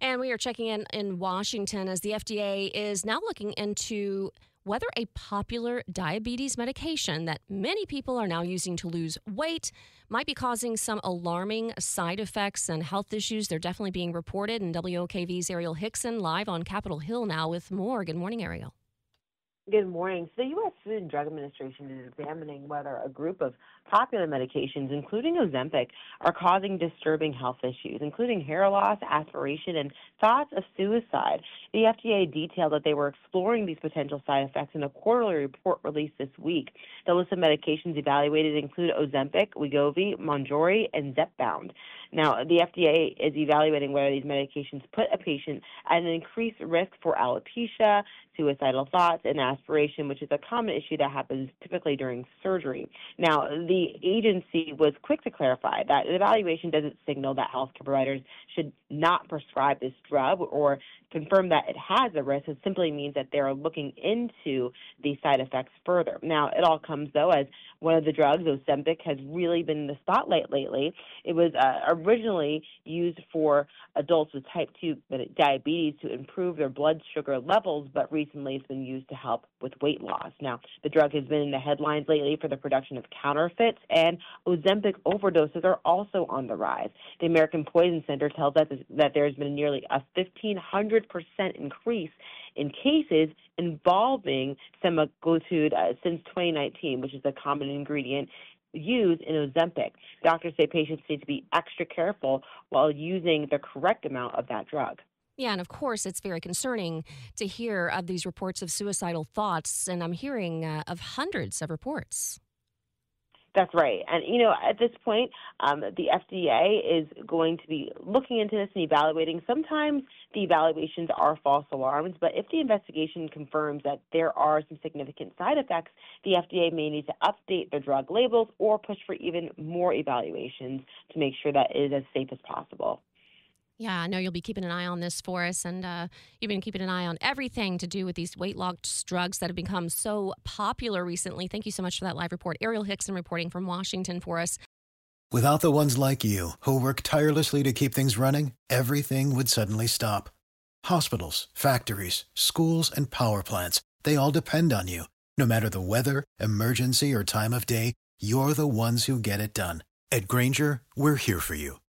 And we are checking in in Washington as the FDA is now looking into whether a popular diabetes medication that many people are now using to lose weight might be causing some alarming side effects and health issues. They're definitely being reported. And WOKV's Arielle Hixson live on Capitol Hill now with more. Good morning, Arielle. Good morning. So, the U.S. Food and Drug Administration is examining whether a group of popular medications, including Ozempic, are causing disturbing health issues, including hair loss, aspiration, and thoughts of suicide. The FDA detailed that they were exploring these potential side effects in a quarterly report released this week. The list of medications evaluated include Ozempic, Wegovy, Mounjaro, and Zepbound. Now, the FDA is evaluating whether these medications put a patient at an increased risk for alopecia, suicidal thoughts, and aspiration, which is a common issue that happens typically during surgery. Now, the agency was quick to clarify that the evaluation doesn't signal that healthcare providers should not prescribe this drug or confirm that it has a risk. It simply means that they're looking into the side effects further. Now, it all comes, though, as one of the drugs, Ozempic, has really been in the spotlight lately. It was uh, originally used for adults with type 2 diabetes to improve their blood sugar levels, but recently it's been used to help with weight loss. Now, the drug has been in the headlines lately for the production of counterfeits, and Ozempic overdoses are also on the rise. The American Poison Center tells us that there's been nearly a 1,500% increase in cases involving semaglutide uh, since 2019, which is a common ingredient used in Ozempic. Doctors say patients need to be extra careful while using the correct amount of that drug. Yeah, and of course, it's very concerning to hear of these reports of suicidal thoughts, and I'm hearing uh, of hundreds of reports. That's right. And, you know, at this point, um, the FDA is going to be looking into this and evaluating. Sometimes the evaluations are false alarms, but if the investigation confirms that there are some significant side effects, the FDA may need to update the drug labels or push for even more evaluations to make sure that it is as safe as possible. Yeah, I know you'll be keeping an eye on this for us, and uh, you've been keeping an eye on everything to do with these weight loss drugs that have become so popular recently. Thank you so much for that live report. Arielle Hixson reporting from Washington for us. Without the ones like you, who work tirelessly to keep things running, everything would suddenly stop. Hospitals, factories, schools, and power plants, they all depend on you. No matter the weather, emergency, or time of day, you're the ones who get it done. At Grainger, we're here for you